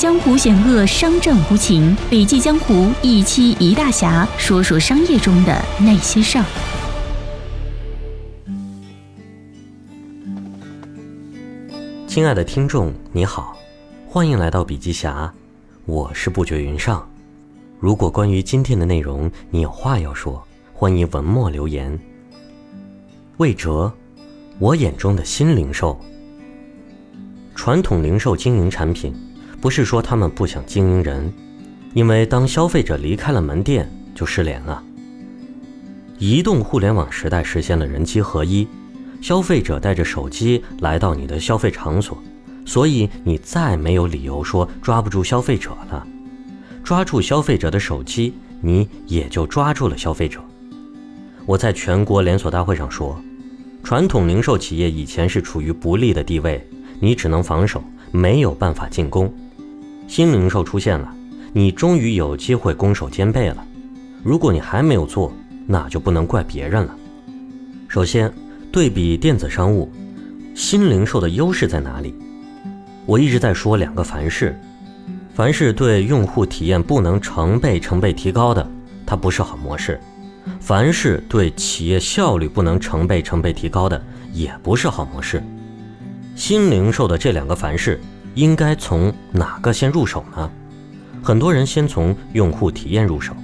江湖险恶，商战无情。笔记江湖一期一大侠，说说商业中的那些事儿。亲爱的听众，你好，欢迎来到笔记侠，我是不觉云上。如果关于今天的内容你有话要说，欢迎文末留言。魏哲，我眼中的新零售。传统零售经营产品，不是说他们不想经营人，因为当消费者离开了门店，就失联了。移动互联网时代实现了人机合一，消费者带着手机来到你的消费场所，所以你再没有理由说抓不住消费者了。抓住消费者的手机，你也就抓住了消费者。我在全国连锁大会上说，传统零售企业以前是处于不利的地位。你只能防守，没有办法进攻。新零售出现了，你终于有机会攻守兼备了。如果你还没有做，那就不能怪别人了。首先，对比电子商务，新零售的优势在哪里？我一直在说两个凡是：凡是对用户体验不能成倍成倍提高的，它不是好模式；凡是对企业效率不能成倍成倍提高的，也不是好模式。新零售的这两个凡是，应该从哪个先入手呢？很多人先从用户体验入手。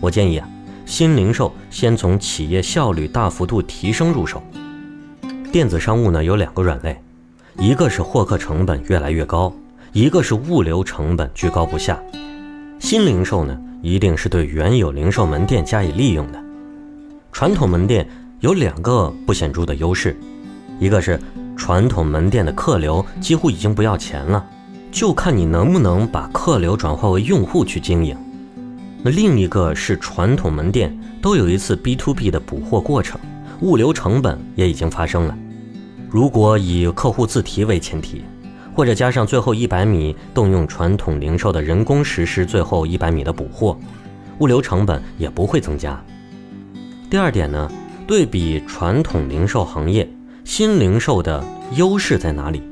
我建议啊，新零售先从企业效率大幅度提升入手。电子商务呢有两个软肋，一个是获客成本越来越高，一个是物流成本居高不下。新零售呢，一定是对原有零售门店加以利用的。传统门店有两个不显著的优势，一个是。传统门店的客流几乎已经不要钱了，就看你能不能把客流转化为用户去经营。那另一个是传统门店都有一次 B to B 的补货过程，物流成本也已经发生了。如果以客户自提为前提，或者加上最后一百米动用传统零售的人工实施最后一百米的补货，物流成本也不会增加。第二点呢，对比传统零售行业。新零售的优势在哪里？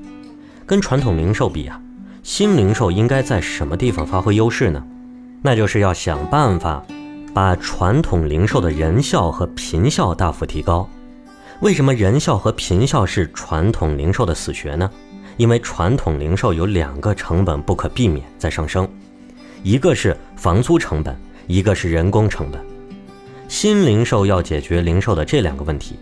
跟传统零售比啊，新零售应该在什么地方发挥优势呢？那就是要想办法把传统零售的人效和频效大幅提高。为什么人效和频效是传统零售的死穴呢？因为传统零售有两个成本不可避免在上升，一个是房租成本，一个是人工成本。新零售要解决零售的这两个问题。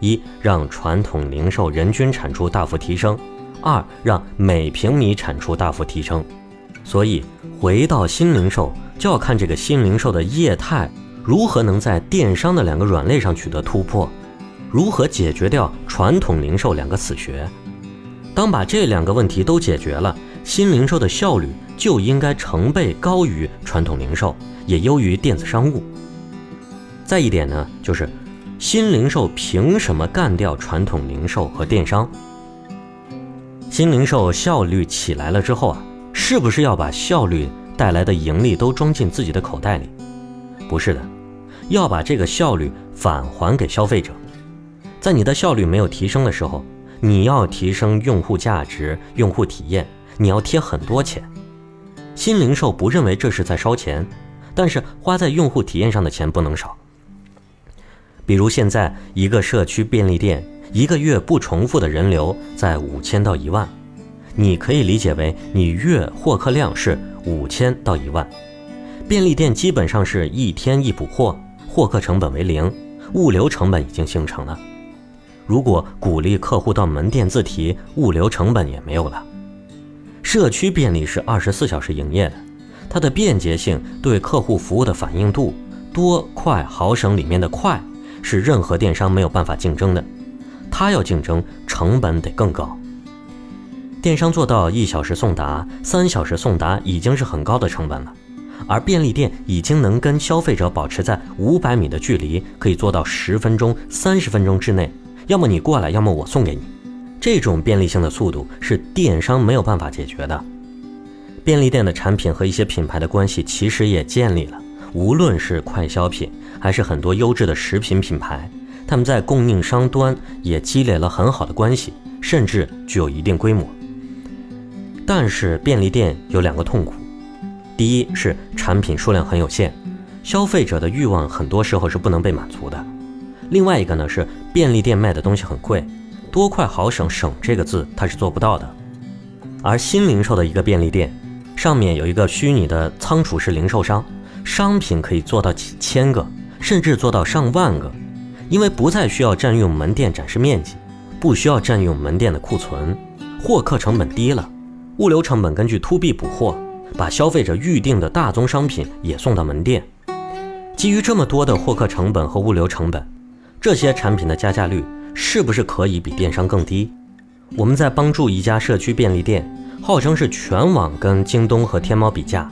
一让传统零售人均产出大幅提升，二让每平米产出大幅提升。所以回到新零售，就要看这个新零售的业态如何能在电商的两个软肋上取得突破，如何解决掉传统零售两个死穴。当把这两个问题都解决了，新零售的效率就应该成倍高于传统零售，也优于电子商务。再一点呢，就是。新零售凭什么干掉传统零售和电商？新零售效率起来了之后啊，是不是要把效率带来的盈利都装进自己的口袋里？不是的，要把这个效率返还给消费者。在你的效率没有提升的时候，你要提升用户价值、用户体验，你要贴很多钱。新零售不认为这是在烧钱，但是花在用户体验上的钱不能少。比如现在一个社区便利店一个月不重复的人流在五千到一万，你可以理解为你月获客量是五千到一万。便利店基本上是一天一补货，获客成本为零，物流成本已经形成了。如果鼓励客户到门店自提，物流成本也没有了。社区便利是二十四小时营业的，它的便捷性对客户服务的反应度多快好省里面的快。是任何电商没有办法竞争的，他要竞争成本得更高。电商做到一小时送达、三小时送达已经是很高的成本了，而便利店已经能跟消费者保持在五百米的距离，可以做到十分钟、三十分钟之内，要么你过来，要么我送给你。这种便利性的速度是电商没有办法解决的。便利店的产品和一些品牌的关系其实也建立了。无论是快消品，还是很多优质的食品品牌，他们在供应商端也积累了很好的关系，甚至具有一定规模。但是便利店有两个痛苦：第一是产品数量很有限，消费者的欲望很多时候是不能被满足的；另外一个呢是便利店卖的东西很贵，多快好省，省这个字它是做不到的。而新零售的一个便利店，上面有一个虚拟的仓储式零售商，商品可以做到几千个，甚至做到上万个，因为不再需要占用门店展示面积，不需要占用门店的库存，获客成本低了，物流成本根据 to B 补货，把消费者预定的大宗商品也送到门店。基于这么多的获客成本和物流成本，这些产品的加价率是不是可以比电商更低？我们在帮助一家社区便利店，号称是全网跟京东和天猫比价，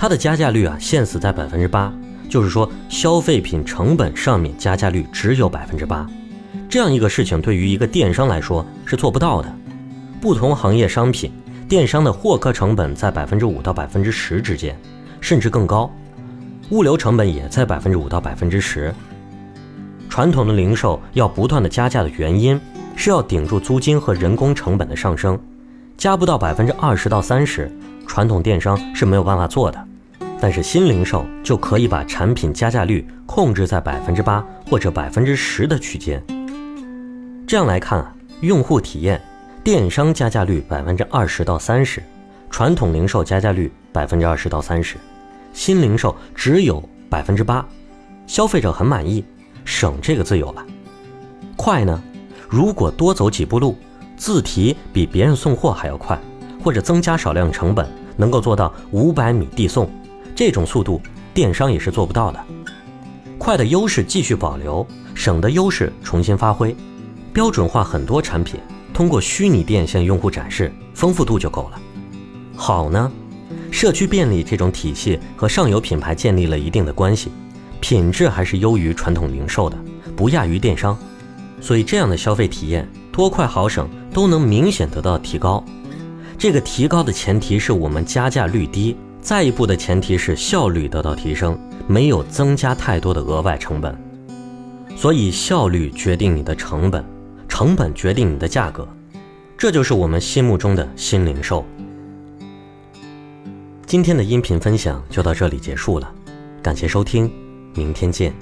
它的加价率啊限死在百分之八，就是说消费品成本上面加价率只有百分之八，这样一个事情对于一个电商来说是做不到的。不同行业商品，电商的获客成本在百分之五到百分之十之间，甚至更高，物流成本也在百分之五到百分之十。传统的零售要不断的加价的原因。是要顶住租金和人工成本的上升，加不到百分之二十到三十，传统电商是没有办法做的。但是新零售就可以把产品加价率控制在百分之八或者百分之十的区间。这样来看啊，用户体验，电商加价率百分之二十到三十，传统零售加价率百分之二十到三十，新零售只有百分之八，消费者很满意，省这个自由了，快呢？如果多走几步路，自提比别人送货还要快，或者增加少量成本，能够做到五百米递送，这种速度电商也是做不到的。快的优势继续保留，省的优势重新发挥，标准化很多产品，通过虚拟店向用户展示，丰富度就够了。好呢，社区便利这种体系和上游品牌建立了一定的关系，品质还是优于传统零售的，不亚于电商。所以，这样的消费体验多快好省都能明显得到提高。这个提高的前提是我们加价率低，再一步的前提是效率得到提升，没有增加太多的额外成本。所以，效率决定你的成本，成本决定你的价格，这就是我们心目中的新零售。今天的音频分享就到这里结束了，感谢收听，明天见。